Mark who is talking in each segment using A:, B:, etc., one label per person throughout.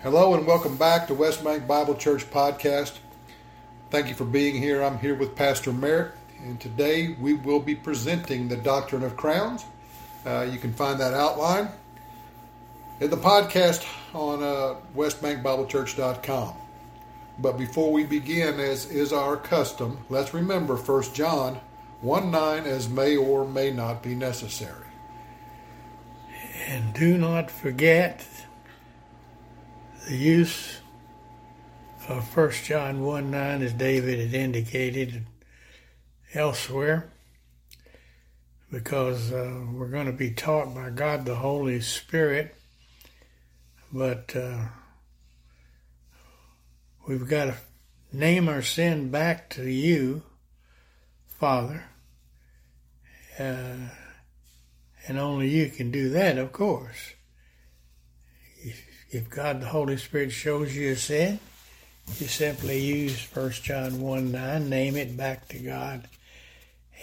A: Hello and welcome back to West Bank Bible Church Podcast. Thank you for being here. I'm here with Pastor Merritt, and today we will be presenting the Doctrine of Crowns. Uh, you can find that outline in the podcast on uh, westbankbiblechurch.com. But before we begin, as is our custom, let's remember 1 John 1 9 as may or may not be necessary.
B: And do not forget the use of 1 John 1 9, as David had indicated elsewhere, because uh, we're going to be taught by God the Holy Spirit, but uh, we've got to name our sin back to you, Father. Uh, and only you can do that, of course. If, God the Holy Spirit shows you a sin, you simply use 1 John 1 9, name it back to God,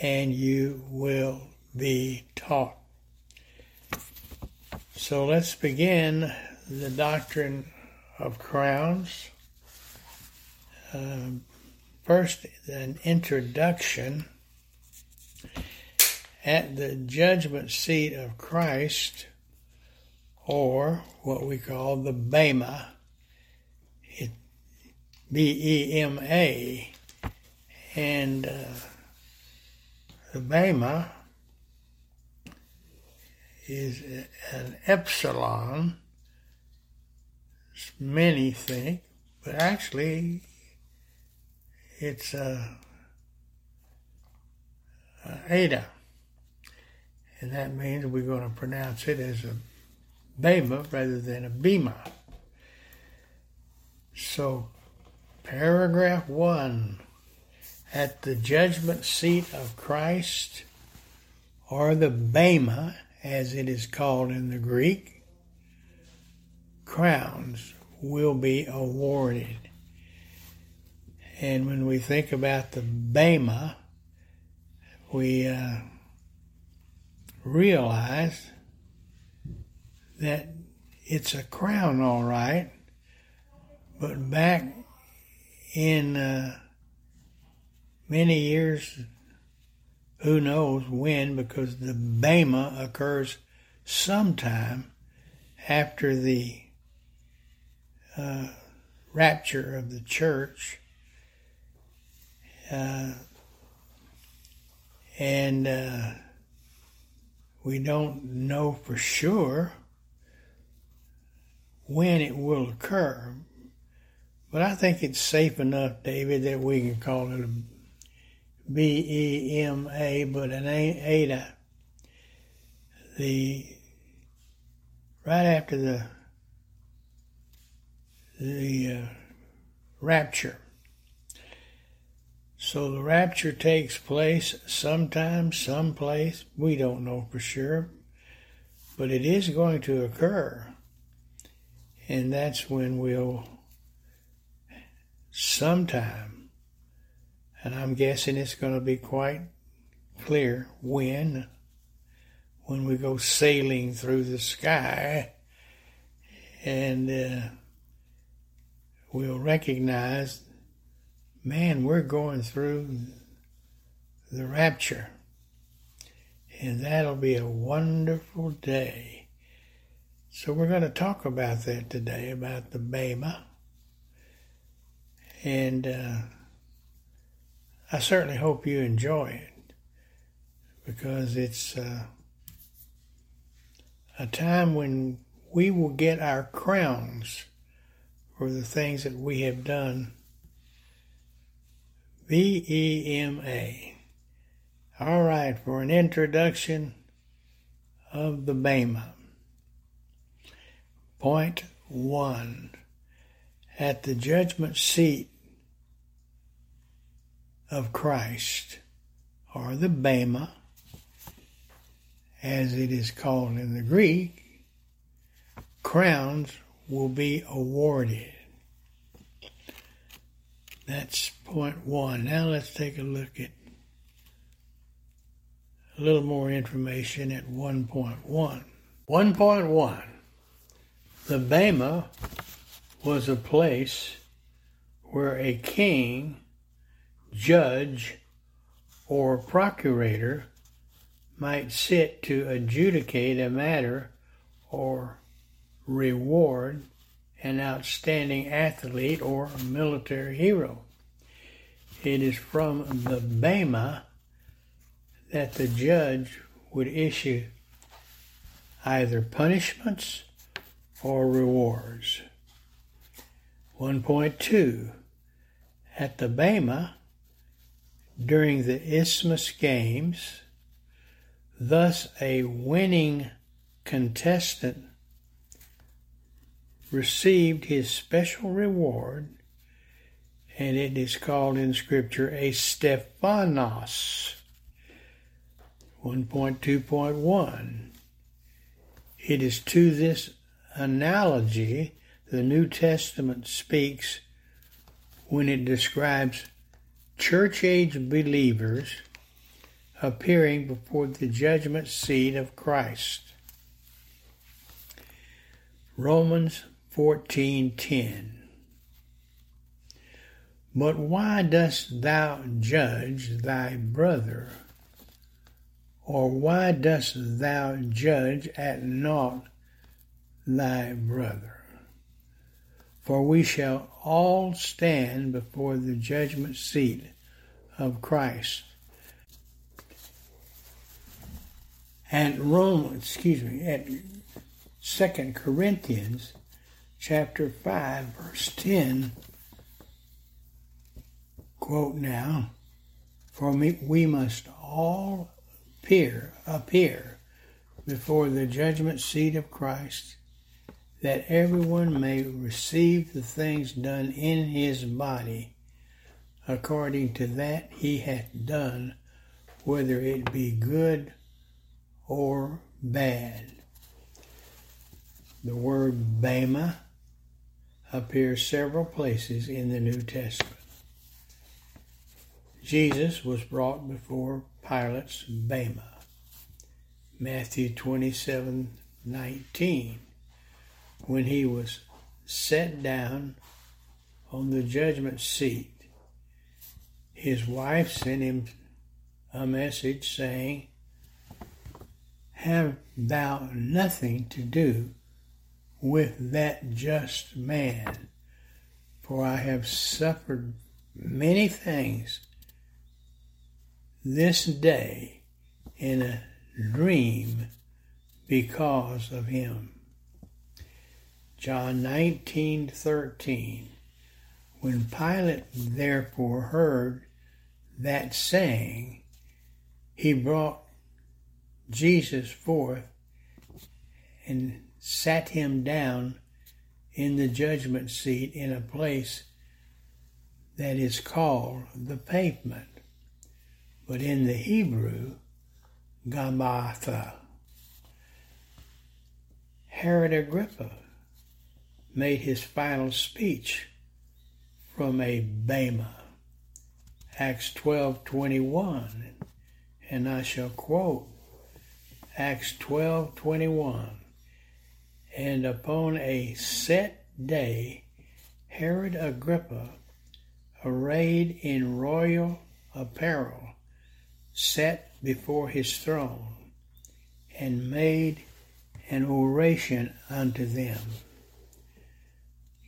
B: and you will be taught. So let's begin the doctrine of crowns. Uh, first, an introduction. At the judgment seat of Christ, or what we call the Bema, it, B E M A, and uh, the Bema is an epsilon, many think, but actually it's a, a eta. And that means we're going to pronounce it as a Bema rather than a Bema. So, paragraph one at the judgment seat of Christ, or the Bema, as it is called in the Greek, crowns will be awarded. And when we think about the Bema, we uh, realize that it's a crown, all right, but back in uh, many years, who knows when, because the Bema occurs sometime after the uh, rapture of the church. Uh, and uh, we don't know for sure when it will occur, but I think it's safe enough, David, that we can call it a B E M A, but an eta. The right after the the uh, rapture. So the rapture takes place sometime, someplace. We don't know for sure, but it is going to occur. And that's when we'll, sometime, and I'm guessing it's going to be quite clear when, when we go sailing through the sky and uh, we'll recognize man, we're going through the rapture. And that'll be a wonderful day. So we're going to talk about that today, about the Bema. And uh, I certainly hope you enjoy it because it's uh, a time when we will get our crowns for the things that we have done V E M A. All right, for an introduction of the Bema. Point one. At the judgment seat of Christ, or the Bema, as it is called in the Greek, crowns will be awarded. That's point one. Now let's take a look at a little more information at 1.1. 1.1. The Bema was a place where a king, judge, or procurator might sit to adjudicate a matter or reward an outstanding athlete or military hero. It is from the Bema that the judge would issue either punishments or rewards. 1.2 At the Bema, during the Isthmus Games, thus a winning contestant received his special reward, and it is called in Scripture a Stephanos. 1.2.1 It is to this analogy the New Testament speaks when it describes church age believers appearing before the judgment seat of Christ. Romans 14:10 But why dost thou judge thy brother? Or why dost thou judge at naught thy brother? For we shall all stand before the judgment seat of Christ. And Rome, excuse me, at Second Corinthians chapter 5 verse 10 quote now for me we must all appear appear before the judgment seat of Christ that everyone may receive the things done in his body according to that he hath done whether it be good or bad the word bema appears several places in the New Testament. Jesus was brought before Pilate's Bema. Matthew 27 19. When he was set down on the judgment seat, his wife sent him a message saying, Have thou nothing to do with that just man, for I have suffered many things this day in a dream because of him. John 19:13 When Pilate therefore heard that saying he brought Jesus forth and sat him down in the judgment seat in a place that is called the pavement, but in the Hebrew, Gabbatha. Herod Agrippa made his final speech from a bema. Acts 12:21 and I shall quote Acts 12:21 and upon a set day, Herod Agrippa, arrayed in royal apparel, sat before his throne and made an oration unto them.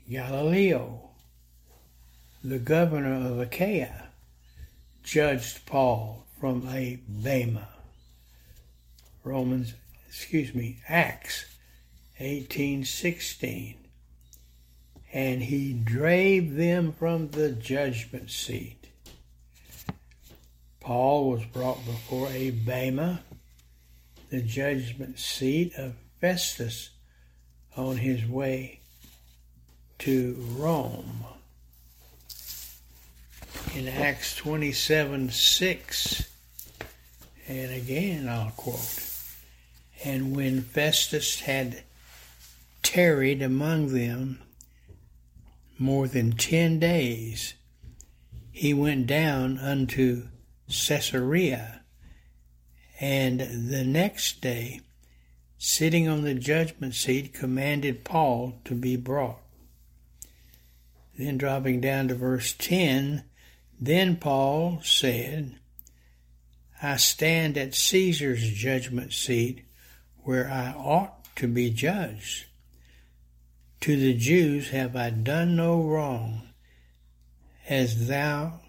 B: Gallio, the governor of Achaia, judged Paul from a bema. Romans, excuse me, Acts 1816. And he drave them from the judgment seat. Paul was brought before a Bema, the judgment seat of Festus, on his way to Rome. In Acts 27 6, and again I'll quote, and when Festus had tarried among them more than ten days, he went down unto Caesarea, and the next day, sitting on the judgment seat, commanded Paul to be brought. Then dropping down to verse 10, then Paul said, I stand at Caesar's judgment seat where I ought to be judged. To the Jews have I done no wrong, as thou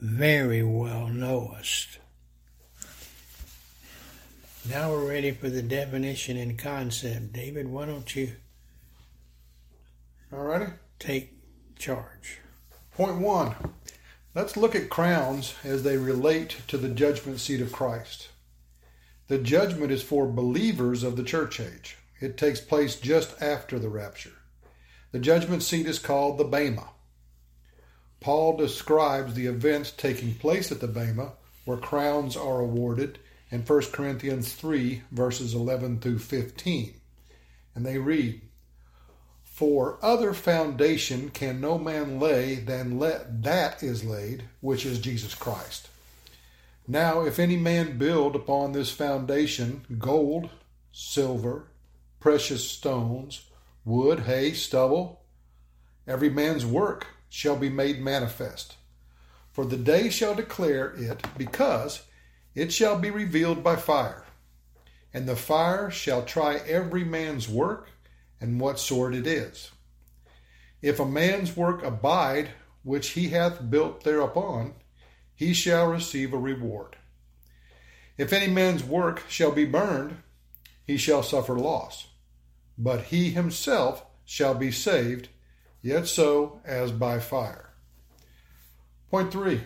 B: very well knowest. Now we're ready for the definition and concept. David, why don't you
A: All righty.
B: Take charge?
A: Point one. Let's look at crowns as they relate to the judgment seat of Christ. The judgment is for believers of the church age. It takes place just after the rapture. The judgment seat is called the Bema. Paul describes the events taking place at the Bema, where crowns are awarded, in 1 Corinthians 3, verses 11 through 15. And they read, For other foundation can no man lay than let that is laid, which is Jesus Christ. Now, if any man build upon this foundation gold, silver, precious stones, wood, hay, stubble, every man's work shall be made manifest. For the day shall declare it, because it shall be revealed by fire. And the fire shall try every man's work and what sort it is. If a man's work abide, which he hath built thereupon, he shall receive a reward. If any man's work shall be burned, he shall suffer loss, but he himself shall be saved, yet so as by fire. Point three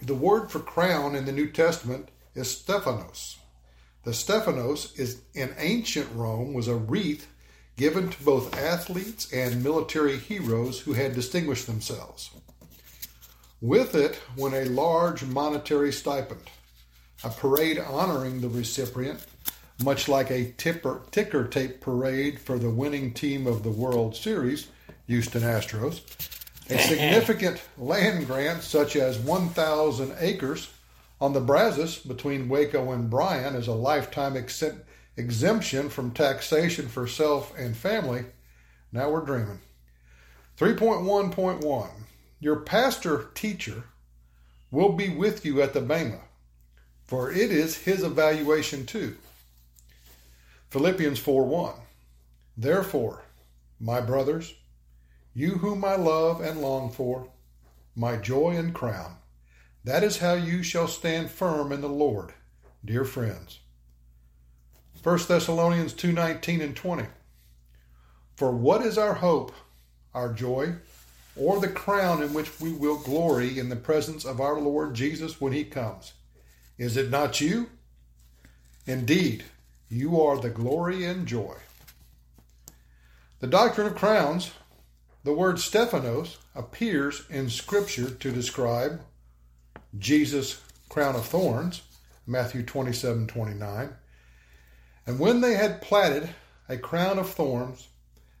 A: the word for crown in the New Testament is Stephanos. The Stephanos is in ancient Rome was a wreath given to both athletes and military heroes who had distinguished themselves. With it went a large monetary stipend, a parade honoring the recipient, much like a tipper, ticker tape parade for the winning team of the World Series, Houston Astros. A significant land grant, such as 1,000 acres on the Brazos between Waco and Bryan, as a lifetime exempt, exemption from taxation for self and family. Now we're dreaming. 3.1.1 Your pastor teacher will be with you at the Bema, for it is his evaluation too. Philippians 4 1 Therefore, my brothers, you whom I love and long for, my joy and crown, that is how you shall stand firm in the Lord, dear friends. 1 Thessalonians 2:19 and 20 For what is our hope, our joy, or the crown in which we will glory in the presence of our Lord Jesus when he comes? Is it not you? Indeed, you are the glory and joy. The doctrine of crowns, the word Stephanos, appears in Scripture to describe Jesus' crown of thorns, Matthew 27 29. And when they had platted a crown of thorns,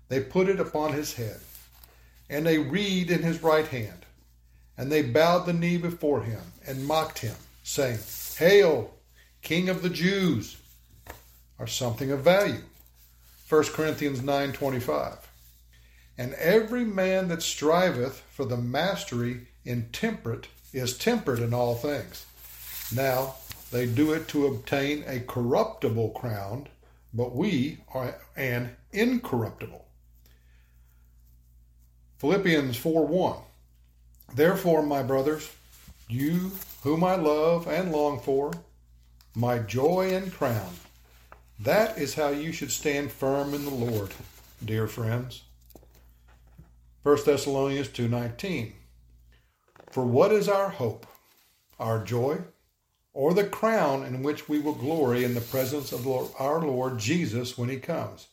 A: they put it upon his head, and a reed in his right hand. And they bowed the knee before him and mocked him, saying, Hail, King of the Jews! Or something of value. 1 Corinthians 9:25. And every man that striveth for the mastery in temperate is temperate in all things. Now they do it to obtain a corruptible crown, but we are an incorruptible. Philippians 4 1. Therefore, my brothers, you whom I love and long for, my joy and crown, that is how you should stand firm in the Lord, dear friends. 1 Thessalonians 2:19 For what is our hope, our joy, or the crown in which we will glory in the presence of our Lord Jesus when he comes?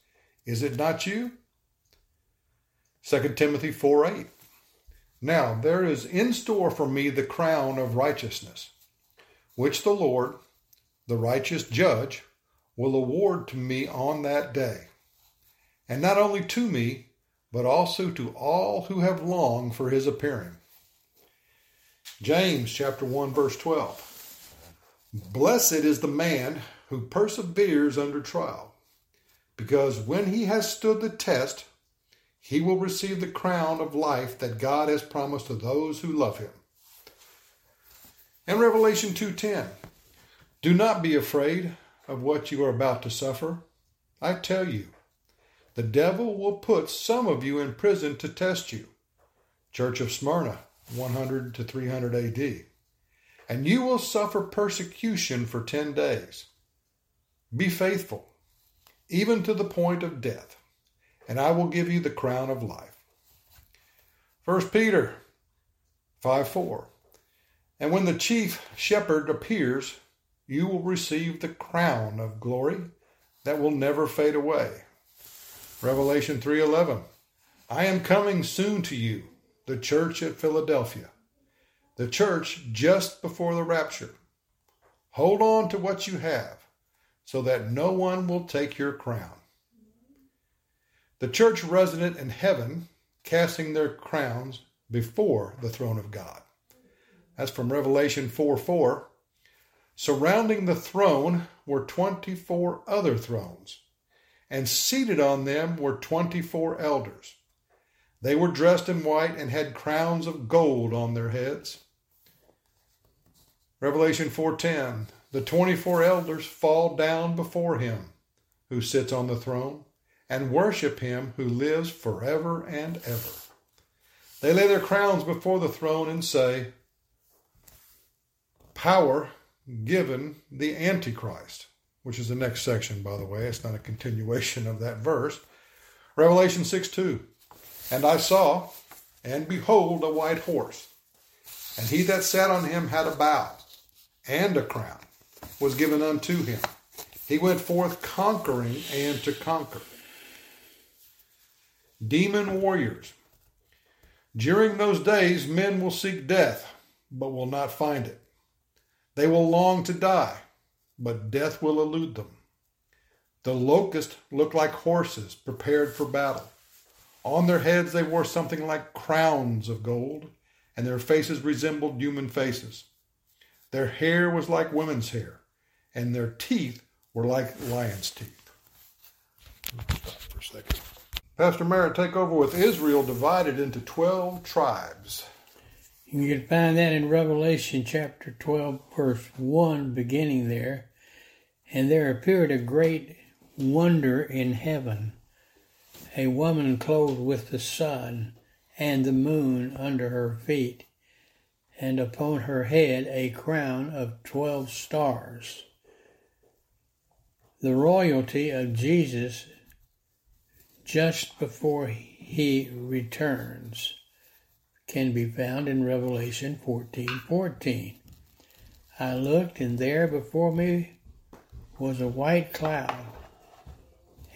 A: Is it not you? 2 Timothy 4:8 Now there is in store for me the crown of righteousness, which the Lord, the righteous judge, will award to me on that day. And not only to me, but also to all who have longed for his appearing. James chapter 1 verse 12. Blessed is the man who perseveres under trial, because when he has stood the test, he will receive the crown of life that God has promised to those who love him. In Revelation 2:10, do not be afraid of what you are about to suffer. I tell you, the devil will put some of you in prison to test you. Church of Smyrna, 100 to 300 AD. And you will suffer persecution for 10 days. Be faithful, even to the point of death and I will give you the crown of life. 1 Peter 5 4. And when the chief shepherd appears, you will receive the crown of glory that will never fade away. Revelation 3:11 I am coming soon to you, the church at Philadelphia, the church just before the rapture. Hold on to what you have, so that no one will take your crown the church resident in heaven casting their crowns before the throne of God. That's from Revelation 4 4. Surrounding the throne were 24 other thrones, and seated on them were 24 elders. They were dressed in white and had crowns of gold on their heads. Revelation 4:10 The 24 elders fall down before him who sits on the throne and worship him who lives forever and ever. They lay their crowns before the throne and say, Power given the Antichrist, which is the next section, by the way. It's not a continuation of that verse. Revelation 6 2. And I saw, and behold, a white horse, and he that sat on him had a bow, and a crown was given unto him. He went forth conquering and to conquer demon warriors. During those days, men will seek death, but will not find it. They will long to die, but death will elude them. The locusts look like horses prepared for battle. On their heads they wore something like crowns of gold, and their faces resembled human faces. Their hair was like women's hair, and their teeth were like lions' teeth. Stop for a second. Pastor Merritt, take over with Israel divided into 12 tribes.
B: You can find that in Revelation chapter 12, verse 1, beginning there. And there appeared a great wonder in heaven a woman clothed with the sun and the moon under her feet, and upon her head a crown of twelve stars. The royalty of Jesus just before he returns can be found in Revelation 14 14. I looked, and there before me was a white cloud,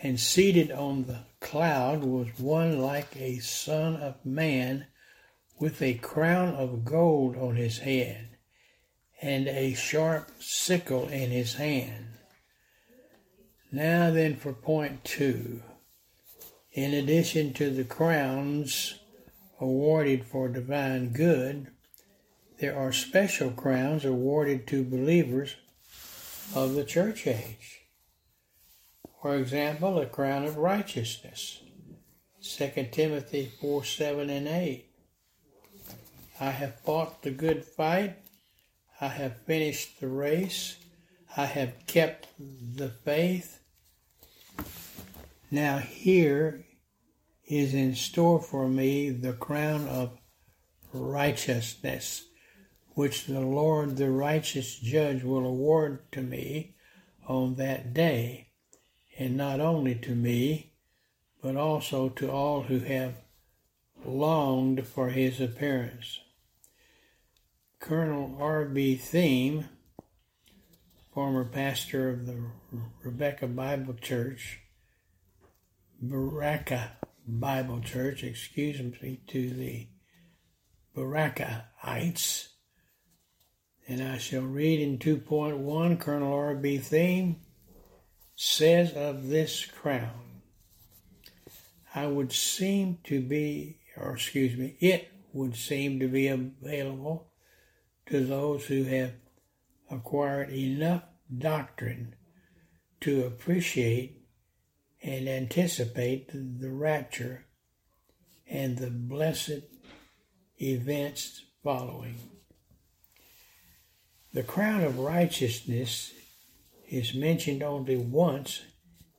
B: and seated on the cloud was one like a son of man with a crown of gold on his head and a sharp sickle in his hand. Now then for point two. In addition to the crowns awarded for divine good, there are special crowns awarded to believers of the church age. For example, a crown of righteousness, 2 Timothy 4 7 and 8. I have fought the good fight, I have finished the race, I have kept the faith. Now, here is in store for me the crown of righteousness, which the Lord, the righteous judge, will award to me on that day, and not only to me, but also to all who have longed for his appearance. Colonel R.B. Thieme, former pastor of the Rebecca Bible Church, Berachah Bible Church, excuse me, to the Barakaites. And I shall read in 2.1 Colonel R.B. Thieme says of this crown, I would seem to be, or excuse me, it would seem to be available to those who have acquired enough doctrine to appreciate and anticipate the rapture and the blessed events following. The crown of righteousness is mentioned only once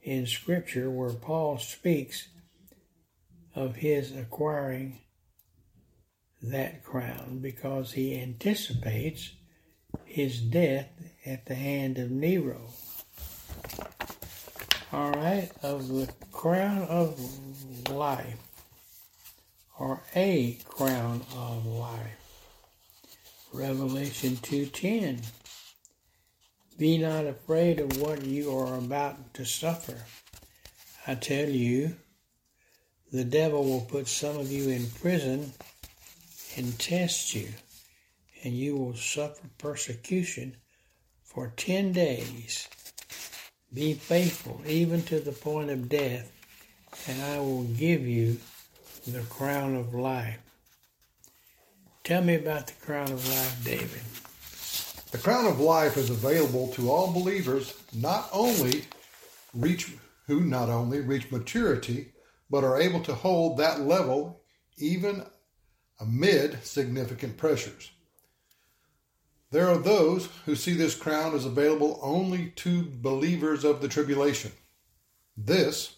B: in Scripture where Paul speaks of his acquiring that crown because he anticipates his death at the hand of Nero. All right, of the crown of life, or a crown of life. Revelation 2:10 Be not afraid of what you are about to suffer. I tell you, the devil will put some of you in prison and test you, and you will suffer persecution for 10 days. Be faithful even to the point of death, and I will give you the crown of life. Tell me about the crown of life, David.
A: The crown of life is available to all believers not only reach who not only reach maturity but are able to hold that level even amid significant pressures. There are those who see this crown as available only to believers of the tribulation. This,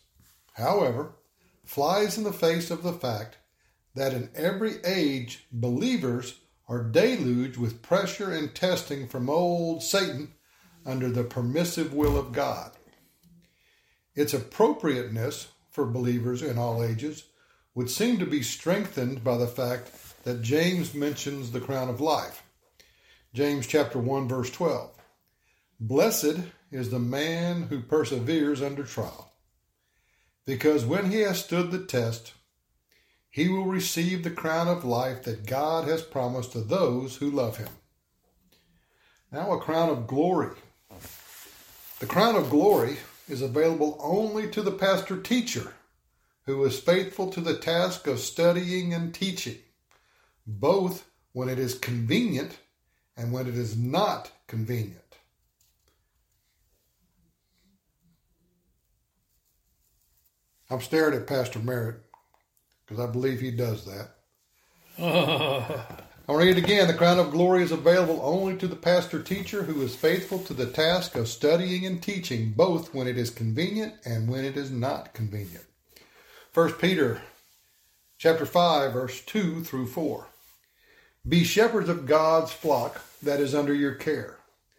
A: however, flies in the face of the fact that in every age believers are deluged with pressure and testing from old Satan under the permissive will of God. Its appropriateness for believers in all ages would seem to be strengthened by the fact that James mentions the crown of life. James chapter 1 verse 12. Blessed is the man who perseveres under trial, because when he has stood the test, he will receive the crown of life that God has promised to those who love him. Now, a crown of glory. The crown of glory is available only to the pastor teacher who is faithful to the task of studying and teaching, both when it is convenient and when it is not convenient. I'm staring at Pastor Merritt because I believe he does that. I'll read it again. The crown of glory is available only to the pastor teacher who is faithful to the task of studying and teaching, both when it is convenient and when it is not convenient. 1 Peter chapter 5 verse 2 through 4. Be shepherds of God's flock that is under your care,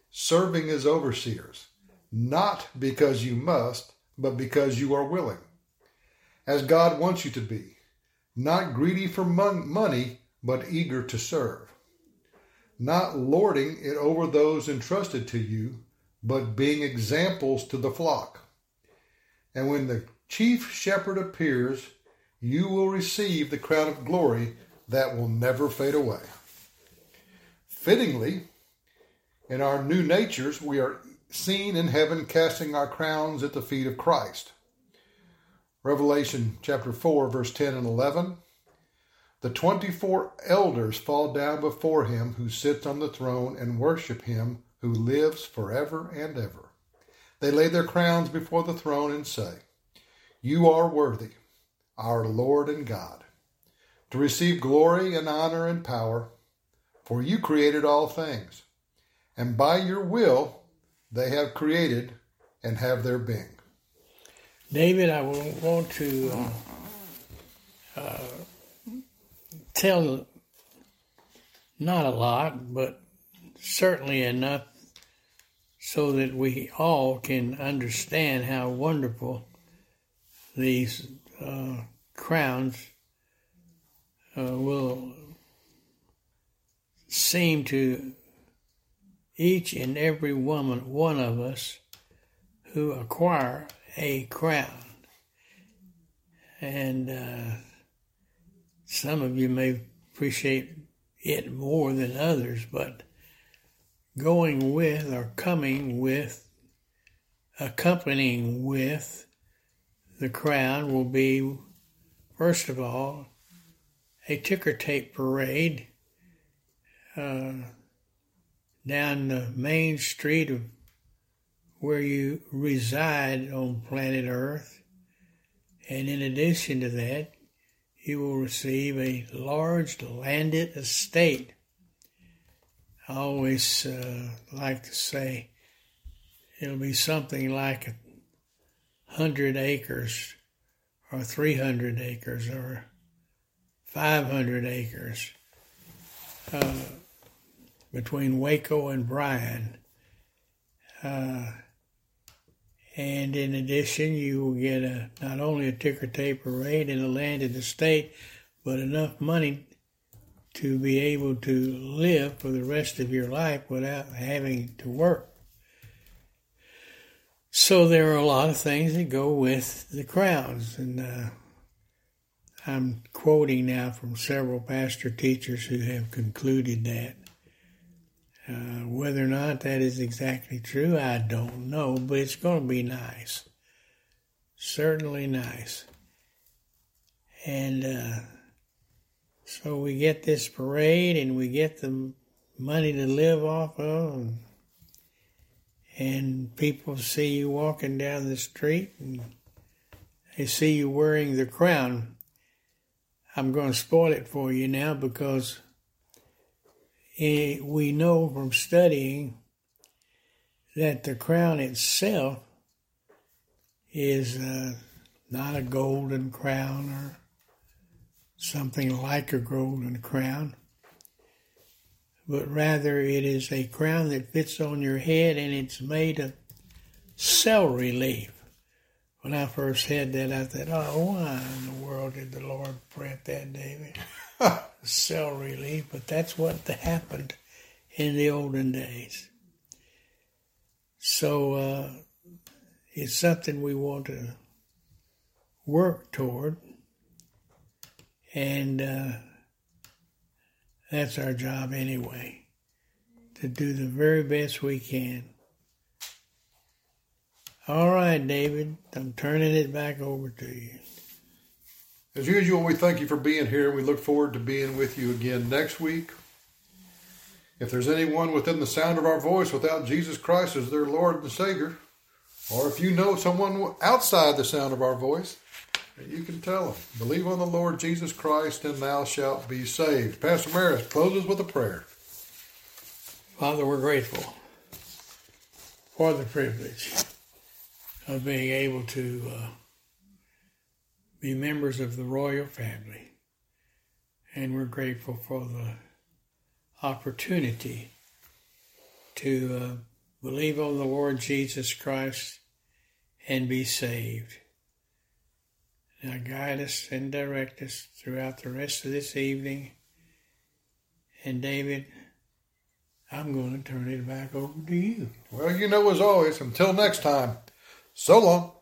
A: serving as overseers, not because you must, but because you are willing, as God wants you to be, not greedy for money, but eager to serve, not lording it over those entrusted to you, but being examples to the flock. And when the chief shepherd appears, you will receive the crown of glory that will never fade away. Fittingly, in our new natures, we are seen in heaven casting our crowns at the feet of Christ. Revelation chapter 4, verse 10 and 11. The 24 elders fall down before him who sits on the throne and worship him who lives forever and ever. They lay their crowns before the throne and say, You are worthy, our Lord and God, to receive glory and honor and power, for you created all things, and by your will they have created and have their being.
B: David, I want to uh, uh, tell not a lot, but certainly enough so that we all can understand how wonderful these uh, crowns uh, will seem to each and every woman, one of us, who acquire a crown. And uh, some of you may appreciate it more than others, but going with or coming with, accompanying with the crown will be, first of all, a ticker tape parade uh, down the main street of where you reside on planet Earth. And in addition to that, you will receive a large landed estate. I always uh, like to say it'll be something like a hundred acres or 300 acres or 500 acres uh, between Waco and Bryan. Uh, and in addition, you will get a, not only a ticker tape parade in the land of the state, but enough money to be able to live for the rest of your life without having to work. So there are a lot of things that go with the crowns, and uh, I'm quoting now from several pastor teachers who have concluded that. Uh, whether or not that is exactly true, I don't know, but it's going to be nice. Certainly nice. And uh, so we get this parade and we get the money to live off of. And, and people see you walking down the street and they see you wearing the crown. I'm going to spoil it for you now because we know from studying that the crown itself is uh, not a golden crown or something like a golden crown, but rather it is a crown that fits on your head and it's made of celery leaf. When I first had that, I thought, oh, why in the world did the Lord print that, David? celery leaf, but that's what happened in the olden days. So uh, it's something we want to work toward, and uh, that's our job anyway, to do the very best we can. All right, David, I'm turning it back over to you.
A: As usual, we thank you for being here. And we look forward to being with you again next week. If there's anyone within the sound of our voice without Jesus Christ as their Lord and Savior, or if you know someone outside the sound of our voice, you can tell them, believe on the Lord Jesus Christ and thou shalt be saved. Pastor Maris closes with a prayer.
B: Father, we're grateful for the privilege of being able to uh, be members of the royal family. And we're grateful for the opportunity to uh, believe on the Lord Jesus Christ and be saved. Now guide us and direct us throughout the rest of this evening. And David, I'm going to turn it back over to you.
A: Well, you know, as always, until next time, so long.